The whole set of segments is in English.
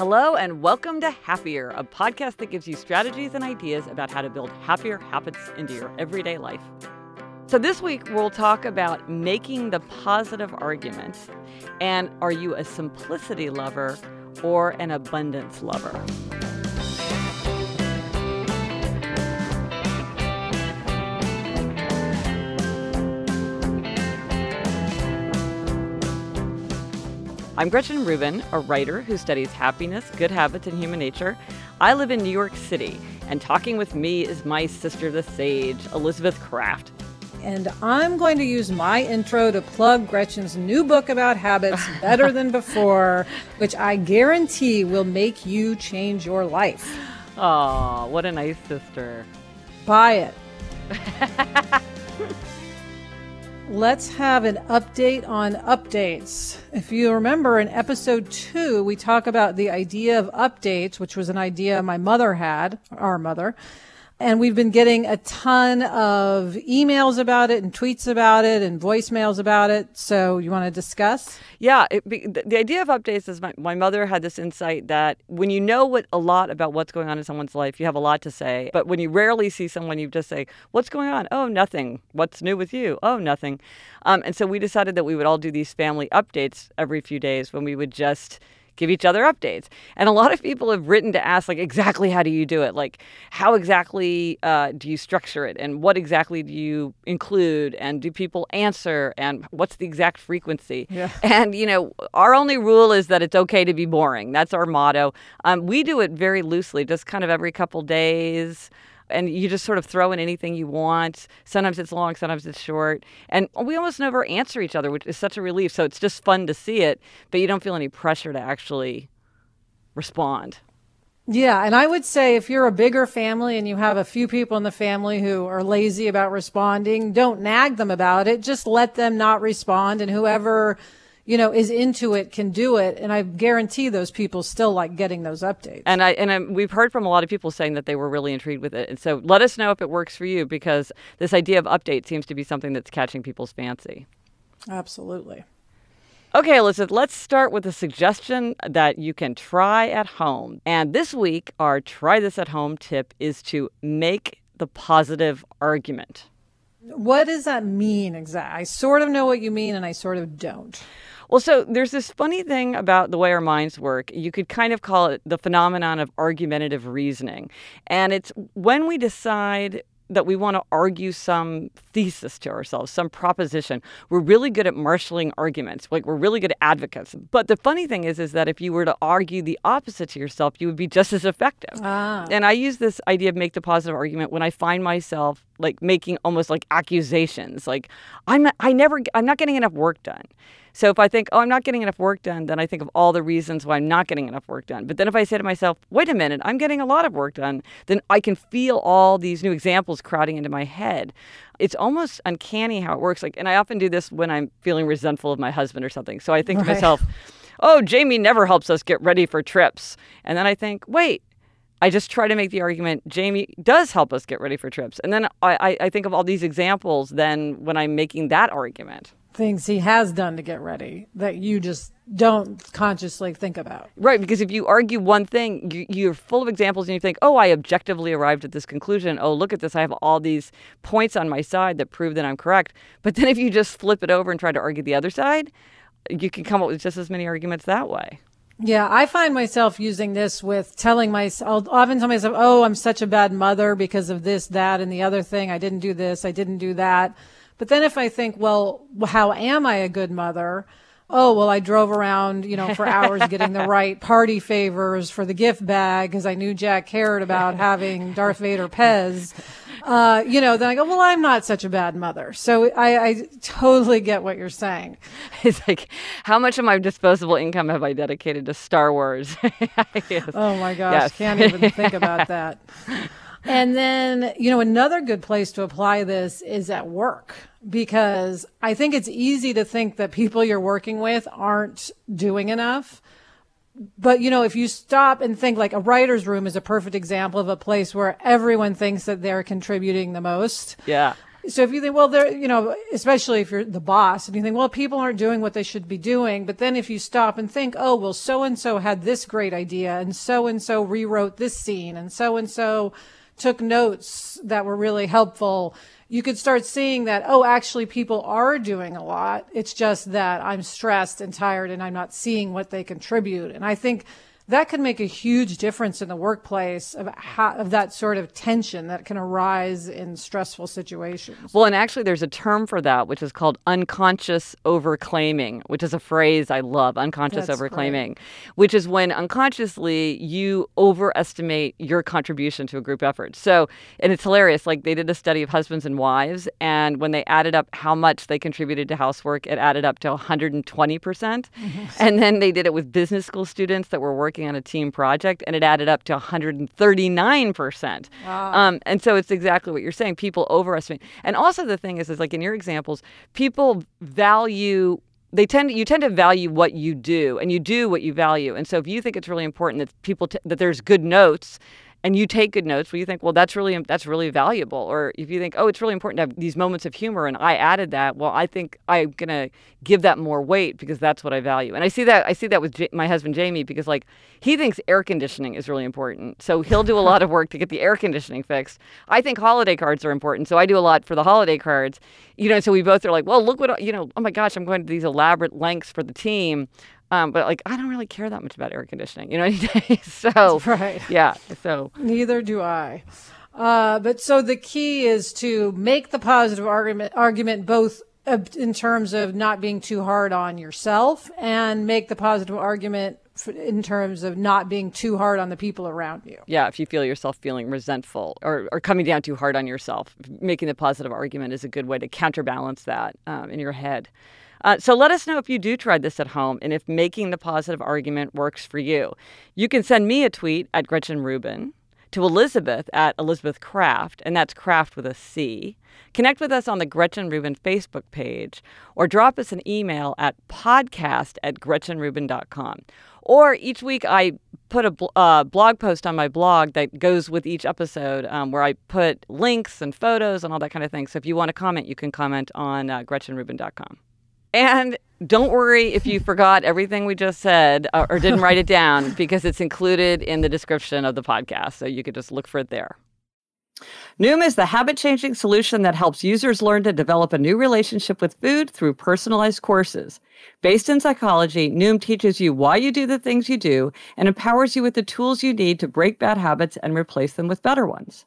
Hello, and welcome to Happier, a podcast that gives you strategies and ideas about how to build happier habits into your everyday life. So, this week we'll talk about making the positive argument and are you a simplicity lover or an abundance lover? I'm Gretchen Rubin, a writer who studies happiness, good habits, and human nature. I live in New York City, and talking with me is my sister, the sage, Elizabeth Craft. And I'm going to use my intro to plug Gretchen's new book about habits, Better Than Before, which I guarantee will make you change your life. Oh, what a nice sister. Buy it. Let's have an update on updates. If you remember in episode two, we talk about the idea of updates, which was an idea my mother had, our mother. And we've been getting a ton of emails about it and tweets about it and voicemails about it. So you want to discuss? Yeah, it, the, idea of updates is my, my mother had this insight that when you know what a lot about what's going on in someone's life, you have a lot to say. But when you rarely see someone, you just say, "What's going on?" "Oh, nothing." "What's new with you?" "Oh, nothing." Um, and so we decided that we would all do these family updates every few days when we would just give each other updates. And a lot of people have written to ask, like, exactly how do you do it? Like, how exactly uh, do you structure it? And what exactly do you include? And do people answer? And what's the exact frequency? Yeah. And, you know, our only rule is that it's okay to be boring. That's our motto. Um, we do it very loosely, just kind of every couple days and you just sort of throw in anything you want. Sometimes it's long, sometimes it's short. And we almost never answer each other, which is such a relief. So it's just fun to see it, but you don't feel any pressure to actually respond. Yeah, and I would say if you're a bigger family and you have a few people in the family who are lazy about responding, don't nag them about it. Just let them not respond and whoever you know, is into it can do it. And I guarantee those people still like getting those updates. And I and I, we've heard from a lot of people saying that they were really intrigued with it. And so let us know if it works for you because this idea of update seems to be something that's catching people's fancy. Absolutely. Okay, Elizabeth, let's start with a suggestion that you can try at home. And this week, our try this at home tip is to make the positive argument. What does that mean exactly? I sort of know what you mean and I sort of don't. Well, so there's this funny thing about the way our minds work. You could kind of call it the phenomenon of argumentative reasoning. And it's when we decide that we want to argue some thesis to ourselves, some proposition. We're really good at marshaling arguments. Like we're really good advocates. But the funny thing is, is that if you were to argue the opposite to yourself, you would be just as effective. Ah. And I use this idea of make the positive argument when I find myself like making almost like accusations. Like I'm not, I never, I'm not getting enough work done. So if I think, oh, I'm not getting enough work done, then I think of all the reasons why I'm not getting enough work done. But then if I say to myself, wait a minute, I'm getting a lot of work done, then I can feel all these new examples crowding into my head. It's almost uncanny how it works. Like, and I often do this when I'm feeling resentful of my husband or something. So I think right. to myself, oh, Jamie never helps us get ready for trips. And then I think, wait, I just try to make the argument Jamie does help us get ready for trips. And then I, I think of all these examples then when I'm making that argument things he has done to get ready that you just don't consciously think about. Right, because if you argue one thing, you, are full of examples and you think, oh, I objectively arrived at this conclusion. Oh, look at this. I have all these points on my side that prove that I'm correct. But then if you just flip it over and try to argue the other side, you can come up with just as many arguments that way. Yeah, I find myself using this with telling myself, I'll often tell myself, oh, I'm such a bad mother because of this, that, and the other thing. I didn't do this. I didn't do that. But then if I think, well, how am I a good mother? Oh, well, I drove around, you know, for hours getting the right party favors for the gift bag because I knew Jack cared about having Darth Vader Pez. Uh, you know, then I go, well, I'm not such a bad mother. So I, I totally get what you're saying. It's like, how much of my disposable income have I dedicated to Star Wars? yes. Oh my gosh, yes. can't even think about that. And then, you know, another good place to apply this is at work because I think it's easy to think that people you're working with aren't doing enough. But, you know, if you stop and think like a writer's room is a perfect example of a place where everyone thinks that they're contributing the most. Yeah. so if you think, well, there, you know, especially if you're the boss and you think, well, people aren't doing what they should be doing. But then if you stop and think, oh, well, so and so had this great idea and so and so rewrote this scene and so and so took notes that were really helpful. You could start seeing that, oh, actually people are doing a lot. It's just that I'm stressed and tired and I'm not seeing what they contribute. And I think that can make a huge difference in the workplace of, how, of that sort of tension that can arise in stressful situations. Well, and actually, there's a term for that, which is called unconscious overclaiming, which is a phrase I love unconscious That's overclaiming, great. which is when unconsciously you overestimate your contribution to a group effort. So, and it's hilarious. Like they did a study of husbands and wives, and when they added up how much they contributed to housework, it added up to 120%. percent mm-hmm. And then they did it with business school students that were working working on a team project, and it added up to 139%. Wow. Um, and so it's exactly what you're saying. People overestimate. And also the thing is, is like in your examples, people value they tend you tend to value what you do and you do what you value and so if you think it's really important that people t- that there's good notes and you take good notes, well, you think, well, that's really that's really valuable. Or if you think, oh, it's really important to have these moments of humor, and I added that, well, I think I'm gonna give that more weight because that's what I value. And I see that I see that with J- my husband Jamie because like he thinks air conditioning is really important, so he'll do a lot of work to get the air conditioning fixed. I think holiday cards are important, so I do a lot for the holiday cards. You know, so we both are like, well, look what you know. Oh my gosh, I'm going to these elaborate lengths for the team. Um, but like I don't really care that much about air conditioning, you know. so right, yeah. So neither do I. Uh, but so the key is to make the positive argument argument both in terms of not being too hard on yourself and make the positive argument in terms of not being too hard on the people around you. Yeah, if you feel yourself feeling resentful or, or coming down too hard on yourself, making the positive argument is a good way to counterbalance that um, in your head. Uh, so let us know if you do try this at home and if making the positive argument works for you. You can send me a tweet at Gretchen Rubin, to Elizabeth at Elizabeth Craft, and that's Craft with a C. Connect with us on the Gretchen Rubin Facebook page or drop us an email at podcast at gretchenrubin.com. Or each week I put a uh, blog post on my blog that goes with each episode um, where I put links and photos and all that kind of thing. So if you want to comment, you can comment on uh, gretchenrubin.com. And don't worry if you forgot everything we just said uh, or didn't write it down because it's included in the description of the podcast. So you could just look for it there. Noom is the habit changing solution that helps users learn to develop a new relationship with food through personalized courses. Based in psychology, Noom teaches you why you do the things you do and empowers you with the tools you need to break bad habits and replace them with better ones.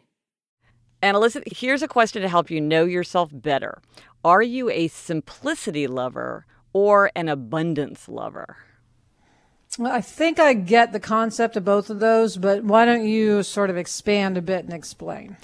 And Elizabeth, here's a question to help you know yourself better. Are you a simplicity lover or an abundance lover? Well, I think I get the concept of both of those, but why don't you sort of expand a bit and explain?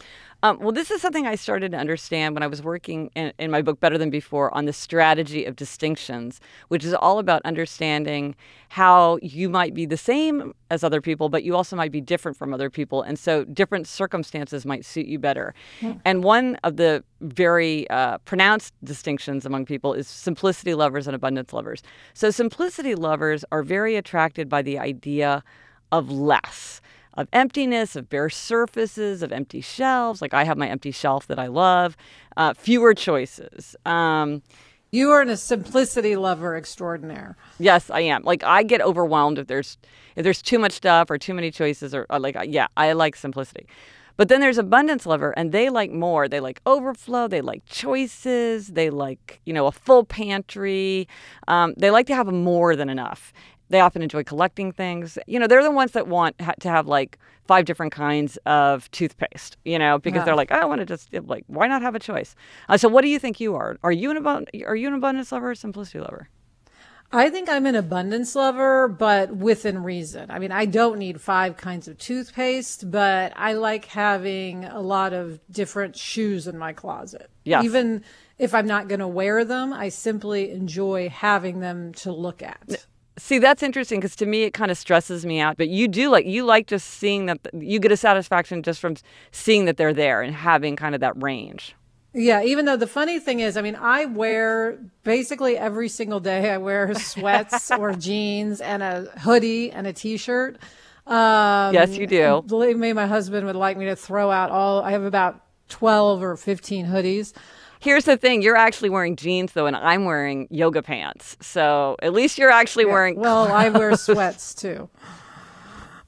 Um, well, this is something I started to understand when I was working in, in, my book Better Than Before on the strategy of distinctions, which is all about understanding how you might be the same as other people, but you also might be different from other people. And so different circumstances might suit you better. Yeah. And one of the very uh, pronounced distinctions among people is simplicity lovers and abundance lovers. So simplicity lovers are very attracted by the idea of less of emptiness, of bare surfaces, of empty shelves. Like I have my empty shelf that I love. Uh, fewer choices. Um, you are a simplicity lover extraordinaire. Yes, I am. Like I get overwhelmed if there's if there's too much stuff or too many choices or, or like yeah, I like simplicity. But then there's abundance lover and they like more. They like overflow. They like choices. They like, you know, a full pantry. Um, they like to have more than enough. They often enjoy collecting things. You know, they're the ones that want ha- to have like five different kinds of toothpaste, you know, because Yeah. they're like, I want to just like, why not have a choice? Uh, so, what do you think you are? Are you an abund- are you an abundance lover or simplicity lover? I think I'm an abundance lover, but within reason. I mean, I don't need five kinds of toothpaste, but I like having a lot of different shoes in my closet. Yes. Even if I'm not going to wear them, I simply enjoy having them to look at. See, that's interesting because to me it kind of stresses me out. But you do like you like just seeing that you get a satisfaction just from seeing that they're there and having kind of that range. Yeah, even though the funny thing is, I mean, I wear basically every single day, I wear sweats or jeans and a hoodie and a t shirt. Um, Yes, you do. Believe me, my husband would like me to throw out all, I have about 12 or 15 hoodies. Here's the thing: you're actually wearing jeans though, and I'm wearing yoga pants. So at least you're actually wearing. Well, I wear sweats too.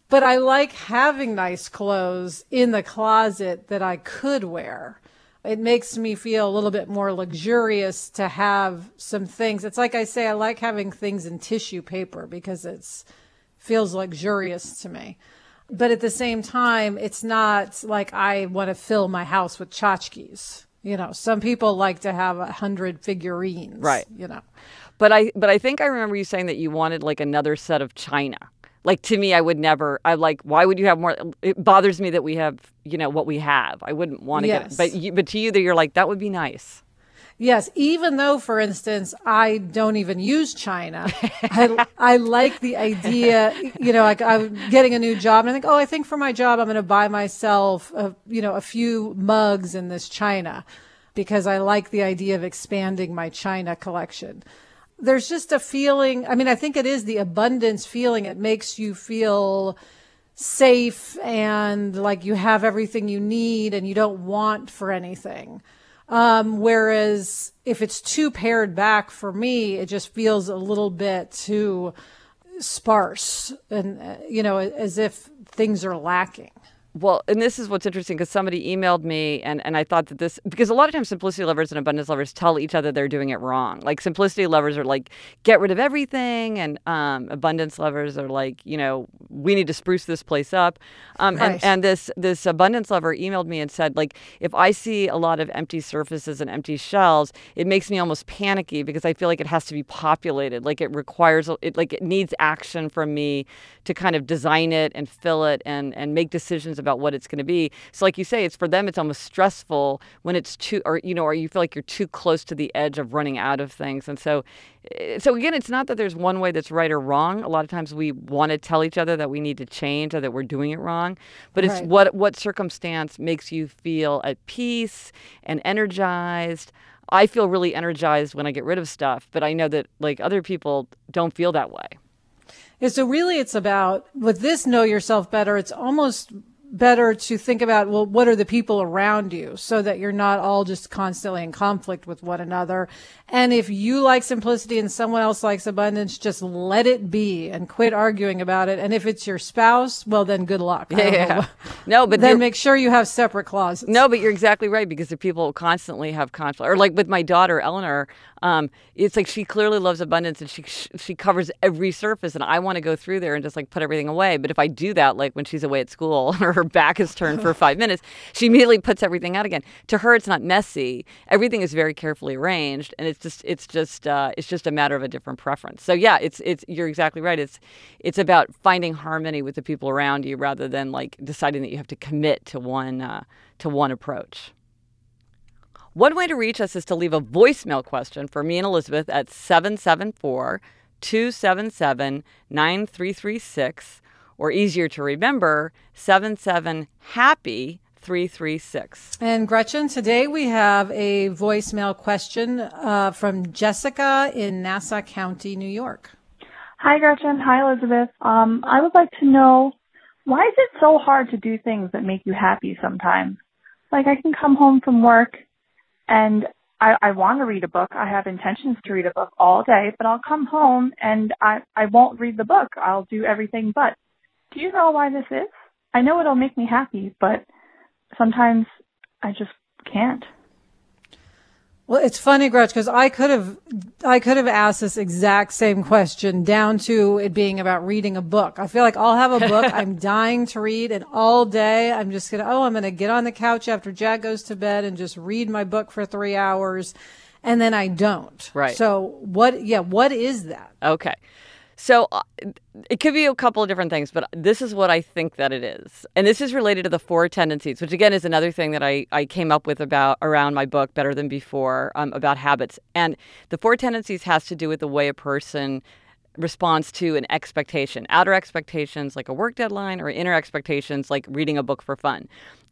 But I like having nice clothes in the closet that I could wear. It makes me feel a little bit more luxurious to have some things. It's like I say, I like having things in tissue paper because it's feels luxurious to me. But at the same time, it's not like I want to fill my house with tchotchkes. You know, some people like to have a hundred figurines. Right. You know. But I but I think I remember you saying that you wanted like another set of china. Like to me, I would never. I like. Why would you have more? It bothers me that we have, you know, what we have. I wouldn't want to get. Yes. It. But you, but to you, that you're like that would be nice. Yes, even though, for instance, I don't even use China, I, I like the idea. You know, like I'm getting a new job, and I think, oh, I think for my job, I'm going to buy myself, a, you know, a few mugs in this China, because I like the idea of expanding my China collection. There's just a feeling. I mean, I think it is the abundance feeling. It makes you feel safe and like you have everything you need, and you don't want for anything. Um, whereas if it's too pared back for me, it just feels a little bit too sparse and, uh, you know, as if things are lacking. Well, and this is what's interesting because somebody emailed me, and, and I thought that this because a lot of times simplicity lovers and abundance lovers tell each other they're doing it wrong. Like simplicity lovers are like get rid of everything, and um, abundance lovers are like you know we need to spruce this place up. Um, Right. and, and this this abundance lover emailed me and said like if I see a lot of empty surfaces and empty shelves, it makes me almost panicky because I feel like it has to be populated. Like it requires it like it needs action from me to kind of design it and fill it and and make decisions about what it's going to be. So like you say, it's for them it's almost stressful when it's too or you know or you feel like you're too close to the edge of running out of things. And so eh, so again, it's not that there's one way that's right or wrong. A lot of times we want to tell each other that we need to change or that we're doing it wrong, but it's Right. what what circumstance makes you feel at peace and energized. I feel really energized when I get rid of stuff, but I know that like other people don't feel that way. Yeah, so really it's about with this know yourself better, it's almost better to think about well what are the people around you so that you're not all just constantly in conflict with one another and if you like simplicity and someone else likes abundance just let it be and quit arguing about it and if it's your spouse well then good luck. Yeah. No, but then make sure you have separate closets No, but you're exactly right because the people constantly have conflict, or like with my daughter Eleanor, um, it's like she clearly loves abundance and she she covers every surface, and I want to go through there and just like put everything away. But if I do that, like when she's away at school or her back is turned for five minutes, she immediately puts everything out again. To her, it's not messy. Everything is very carefully arranged, and it's just it's just uh, it's just a matter of a different preference. So yeah, it's it's you're exactly right. It's it's about finding harmony with the people around you rather than like deciding that you have to commit to one uh, to one approach. One way to reach us is to leave a voicemail question for me and Elizabeth at 774 277 9336, or easier to remember, 77 Happy 336. And Gretchen, today we have a voicemail question uh, from Jessica in Nassau County, New York. Hi, Gretchen. Hi, Elizabeth. Um, I would like to know why is it so hard to do things that make you happy sometimes? Like I can come home from work and I, I want to read a book. I have intentions to read a book all day, but I'll come home and I, I won't read the book. I'll do everything but. Do you know why this is? I know it'll make me happy, but sometimes I just can't. Well, it's funny, Gretch, because I could have I could have asked this exact same question down to it being about reading a book. I feel like I'll have a book I'm dying to read and all day I'm just going to, oh, I'm going to get on the couch after Jack goes to bed and just read my book for three hours. And then I don't. Right. So what, yeah, what is that? Okay. So uh, it could be a couple of different things, but this is what I think that it is. And this is related to the four tendencies, which again is another thing that I, I came up with about around my book, Better Than Before, um, about habits. And the four tendencies has to do with the way a person responds to an expectation outer expectations like a work deadline or inner expectations like reading a book for fun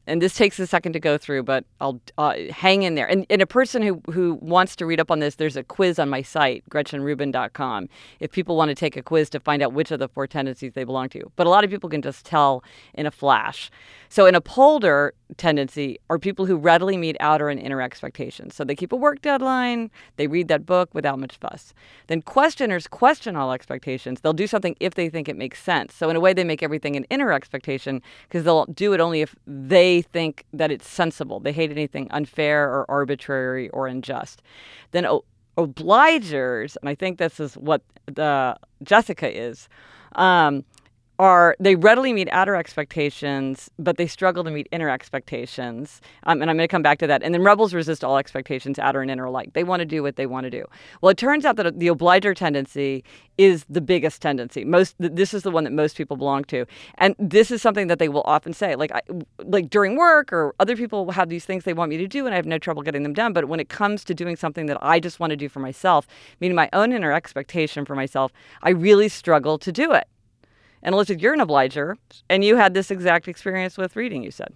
and this takes a second to go through, but I'll uh, hang in there. And, and, a person who, who wants to read up on this, there's a quiz on my site, GretchenRubin.com, if people want to take a quiz to find out which of the four tendencies they belong to. But a lot of people can just tell in a flash. So, an upholder tendency are people who readily meet outer and inner expectations. So, they keep a work deadline, they read that book without much fuss. Then, questioners question all expectations. They'll do something if they think it makes sense. So, in a way, they make everything an inner expectation because they'll do it only if they think that it's sensible. They hate anything unfair or arbitrary or unjust. Then, o- obligers, and I think this is what the Jessica is. Um, are they readily meet outer expectations, but they struggle to meet inner expectations. Um, and I'm going to come back to that. And then rebels resist all expectations, outer and inner alike. They want to do what they want to do. Well, it turns out that the obliger tendency is the biggest tendency. Most this is the one that most people belong to, and this is something that they will often say, like I, like during work or other people have these things they want me to do, and I have no trouble getting them done. But when it comes to doing something that I just want to do for myself, meaning my own inner expectation for myself, I really struggle to do it. And Elizabeth, you're an obliger, and you had this exact experience with reading, you said.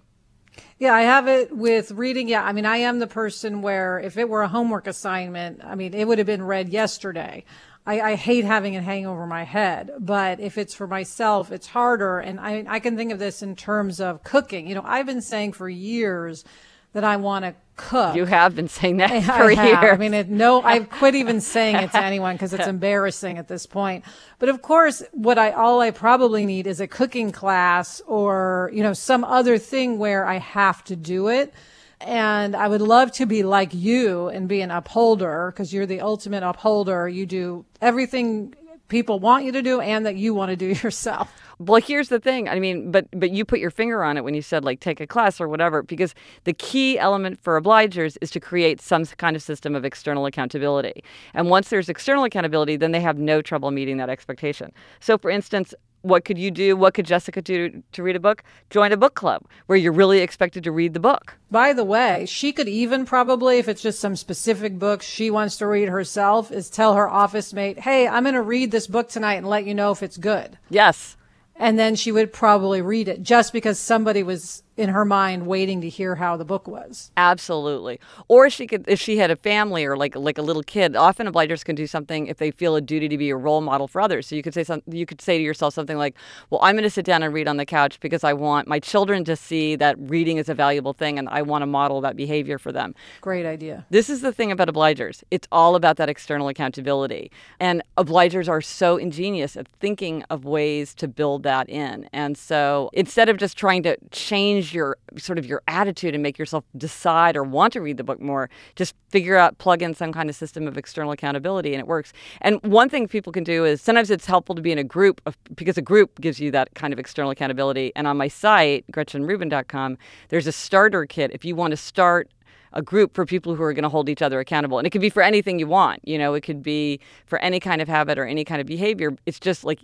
Yeah, I have it with reading. Yeah, I mean, I am the person where if it were a homework assignment, I mean, it would have been read yesterday. I, I hate having it hang over my head, but if it's for myself, it's harder. And I, I can think of this in terms of cooking. You know, I've been saying for years that I want to cook. You have been saying that for I years. I mean, it, no, I've quit even saying it to anyone because it's embarrassing at this point. But of course, what I all I probably need is a cooking class or you know some other thing where I have to do it. And I would love to be like you and be an upholder because you're the ultimate upholder. You do everything people want you to do and that you want to do yourself. Well, here's the thing. I mean, but but you put your finger on it when you said like take a class or whatever, because the key element for obligers is to create some kind of system of external accountability. And once there's external accountability, then they have no trouble meeting that expectation. So, for instance, what could you do? What could Jessica do to read a book? Join a book club where you're really expected to read the book. By the way, she could even probably, if it's just some specific book she wants to read herself, is tell her office mate, hey, I'm going to read this book tonight and let you know if it's good. Yes and then she would probably read it just because somebody was in her mind waiting to hear how the book was. Absolutely. Or she could if she had a family or like like a little kid, often obligers can do something if they feel a duty to be a role model for others. So you could say something you could say to yourself something like, "Well, I'm going to sit down and read on the couch because I want my children to see that reading is a valuable thing and I want to model that behavior for them." Great idea. This is the thing about obligers. It's all about that external accountability. And obligers are so ingenious at thinking of ways to build that in. And so instead of just trying to change your sort of your attitude and make yourself decide or want to read the book more. Just figure out, plug in some kind of system of external accountability, and it works. And one thing people can do is sometimes it's helpful to be in a group of, because a group gives you that kind of external accountability. And on my site, GretchenRubin.com, there's a starter kit if you want to start a group for people who are going to hold each other accountable. And it could be for anything you want. You know, it could be for any kind of habit or any kind of behavior. It's just like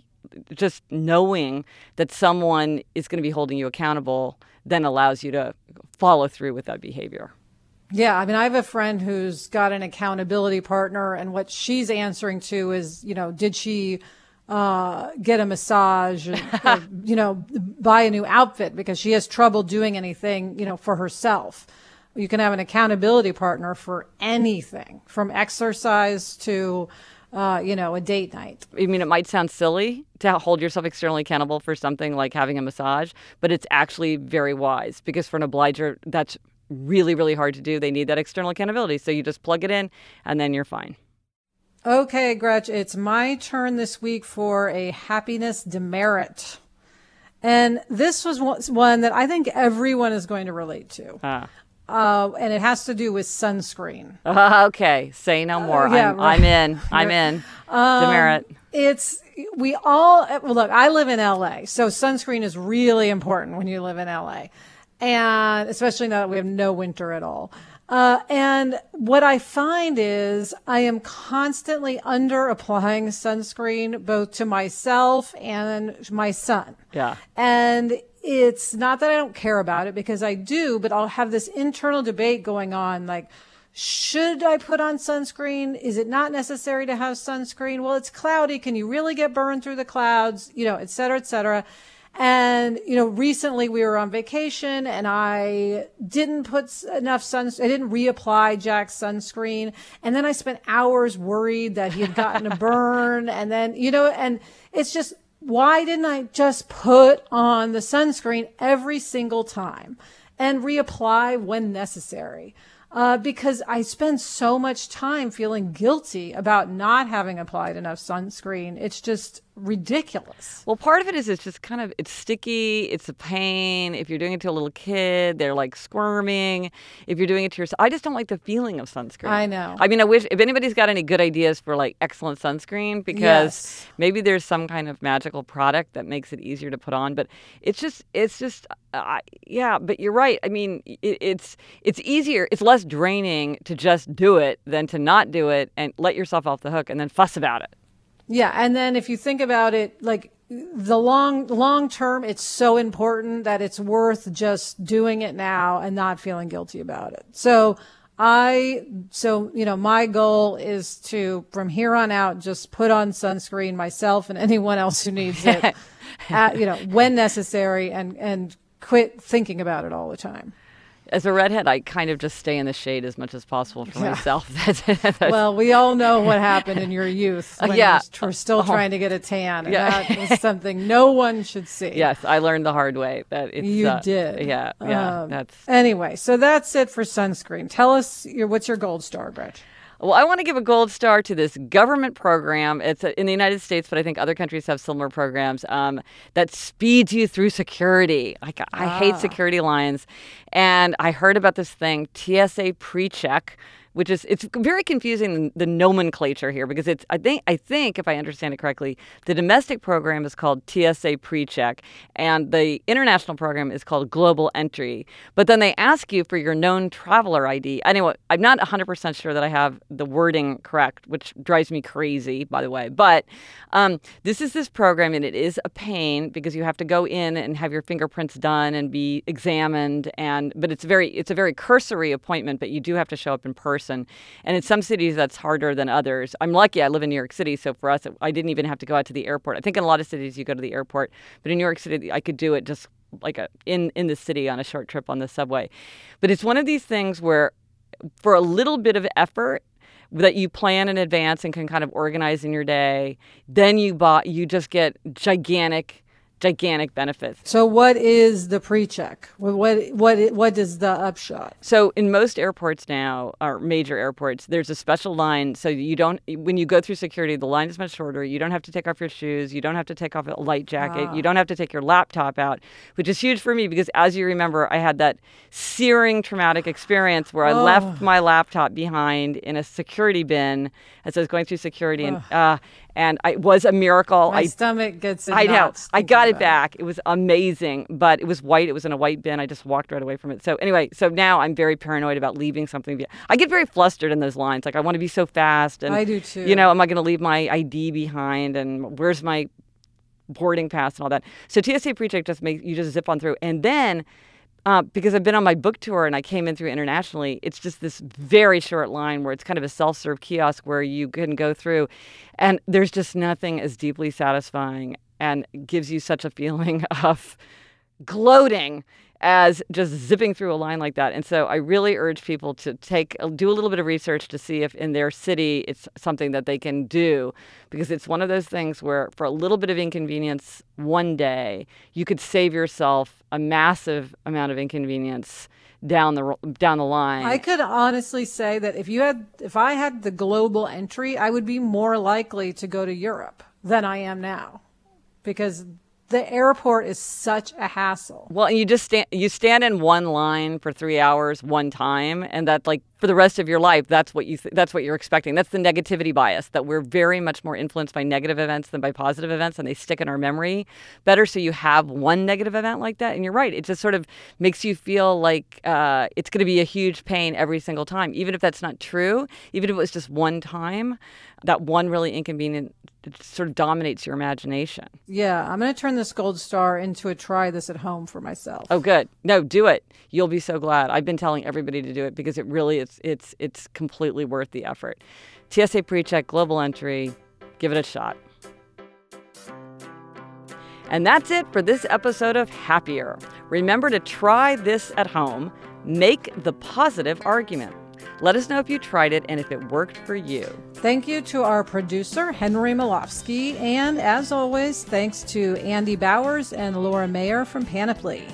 just knowing that someone is going to be holding you accountable then allows you to follow through with that behavior. Yeah, I mean, I have a friend who's got an accountability partner, and what she's answering to is, you know, did she uh, get a massage, or, you know, buy a new outfit because she has trouble doing anything, you know, for herself. You can have an accountability partner for anything from exercise to uh, you know, a date night. I mean, it might sound silly to hold yourself externally accountable for something like having a massage, but it's actually very wise because for an obliger, that's really, really hard to do. They need that external accountability. So you just plug it in and then you're fine. Okay, Gretch, it's my turn this week for a happiness demerit. And this was one that I think everyone is going to relate to. Ah. Uh, and it has to do with sunscreen. Uh, okay, say no more. Uh, yeah, I'm, right. I'm in. I'm in. Demerit. It's we all well, look. I live in LA, so sunscreen is really important when you live in LA, and especially now that we have no winter at all. Uh, and what I find is I am constantly under applying sunscreen both to myself and my son. Yeah. And it's not that I don't care about it because I do, but I'll have this internal debate going on like, should I put on sunscreen? Is it not necessary to have sunscreen? Well, it's cloudy. Can you really get burned through the clouds? You know, et cetera, et cetera. And, you know, recently we were on vacation and I didn't put enough sun, I didn't reapply Jack's sunscreen. And then I spent hours worried that he had gotten a burn. And then, you know, and it's just, why didn't I just put on the sunscreen every single time and reapply when necessary? Uh, because I spend so much time feeling guilty about not having applied enough sunscreen. It's just ridiculous. Well, part of it is it's just kind of it's sticky, it's a pain. If you're doing it to a little kid, they're like squirming. If you're doing it to yourself, I just don't like the feeling of sunscreen. I know. I mean, I wish if anybody's got any good ideas for like excellent sunscreen because Yes. maybe there's some kind of magical product that makes it easier to put on, but it's just it's just uh, yeah, but you're right. I mean, it, it's it's easier, it's less draining to just do it than to not do it and let yourself off the hook and then fuss about it. Yeah, and then if you think about it, like the long long term, it's so important that it's worth just doing it now and not feeling guilty about it. So I so you know my goal is to from here on out just put on sunscreen myself and anyone else who needs it, at, you know when necessary and and quit thinking about it all the time. As a redhead, I kind of just stay in the shade as much as possible for Yeah. myself. That's, that's, Well, we all know what happened in your youth when yeah. you were still trying to get a tan, and Yeah. that was something no one should see. yes, I learned the hard way that it's. You uh, did. Yeah, yeah. Um, that's Anyway, so that's it for sunscreen. Tell us your what's your gold star, Gretch? Well, I want to give a gold star to this government program. It's uh, in the United States, but I think other countries have similar programs um, that speeds you through security. Like I hate security lines, and I heard about this thing TSA PreCheck, which is it's very confusing the nomenclature here because it's I think I think if I understand it correctly, the domestic program is called TSA PreCheck, and the international program is called Global Entry. But then they ask you for your known traveler ID. Anyway, I'm not 100% sure that I have the wording correct, which drives me crazy, by the way. But um, this is this program, and it is a pain because you have to go in and have your fingerprints done and be examined. And but it's very it's a very cursory appointment, but you do have to show up in person. And in some cities, that's harder than others. I'm lucky; I live in New York City, so for us, I didn't even have to go out to the airport. I think in a lot of cities you go to the airport, but in New York City, I could do it just like a in in the city on a short trip on the subway. But it's one of these things where for a little bit of effort that you plan in advance and can kind of organize in your day, then you bought you just get gigantic gigantic benefits. So, what is the pre-check? What what what, is the upshot? So in most airports now, or major airports, there's a special line. So you don't, when you go through security, the line is much shorter. You don't have to take off your shoes. You don't have to take off a light jacket. You don't have to take your laptop out, which is huge for me because, as you remember, I had that searing traumatic experience where I left my laptop behind in a security bin as I was going through security, and uh, and I, it was a miracle. My I stomach gets. in I know. I got it back. It was amazing, but it was white. It was in a white bin. I just walked right away from it. So anyway, so now I'm very paranoid about leaving something. I get very flustered in those lines. Like I want to be so fast, and I do too. You know, am I going to leave my ID behind? And where's my boarding pass and all that? So TSA PreCheck just makes you just zip on through, and then. Uh, because I've been on my book tour and I came in through internationally, it's just this very short line where it's kind of a self serve kiosk where you can go through. And there's just nothing as deeply satisfying and gives you such a feeling of gloating as just zipping through a line like that. And so I really urge people to take uh, do a little bit of research to see if in their city it's something that they can do because it's one of those things where for a little bit of inconvenience one day, you could save yourself a massive amount of inconvenience down the down the line. I could honestly say that if you had, if I had the global entry, I would be more likely to go to Europe than I am now, because the airport is such a hassle. Well, you just stand you stand in one line for 3 hours one time and that like for the rest of your life that's what you th- that's what you're expecting. That's the negativity bias that we're very much more influenced by negative events than by positive events and they stick in our memory better so you have one negative event like that and you're right. It just sort of makes you feel like uh, it's going to be a huge pain every single time even if that's not true, even if it was just one time, that one really inconvenient it sort of dominates your imagination. Yeah, I'm going to turn this gold star into a try this at home for myself. Oh, good. No, do it. You'll be so glad. I've been telling everybody to do it because it really is. It's it's it's completely worth the effort. TSA PreCheck Global Entry. Give it a shot. And that's it for this episode of Happier. Remember to try this at home. Make the positive argument. Let us know if you tried it and if it worked for you. Thank you to our producer, Henry Molofsky. And as always, thanks to Andy Bowers and Laura Mayer from Panoply.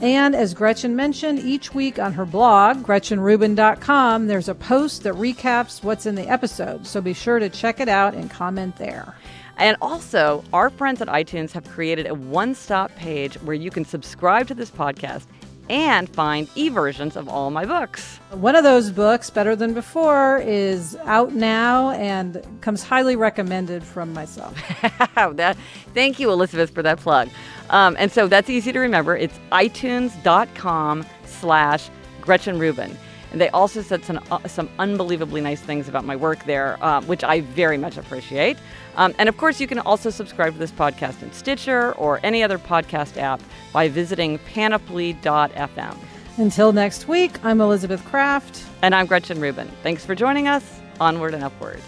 And as Gretchen mentioned, each week on her blog, GretchenRubin.com, there's a post that recaps what's in the episode. So be sure to check it out and comment there. And also, our friends at iTunes have created a one stop page where you can subscribe to this podcast and find e versions of all my books. One of those books, Better Than Before, is out now and comes highly recommended from myself. that, thank you, Elizabeth, for that plug. Um, and so that's easy to remember. It's itunes.com slash Gretchen Rubin. And they also said some, uh, some unbelievably nice things about my work there, uh, which I very much appreciate. Um, and of course, you can also subscribe to this podcast in Stitcher or any other podcast app by visiting panoply.fm. Until next week, I'm Elizabeth Craft. And I'm Gretchen Rubin. Thanks for joining us. Onward and upward.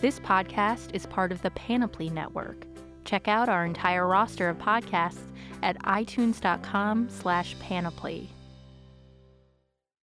This podcast is part of the Panoply Network. Check out our entire roster of podcasts at itunes.com slash panoply.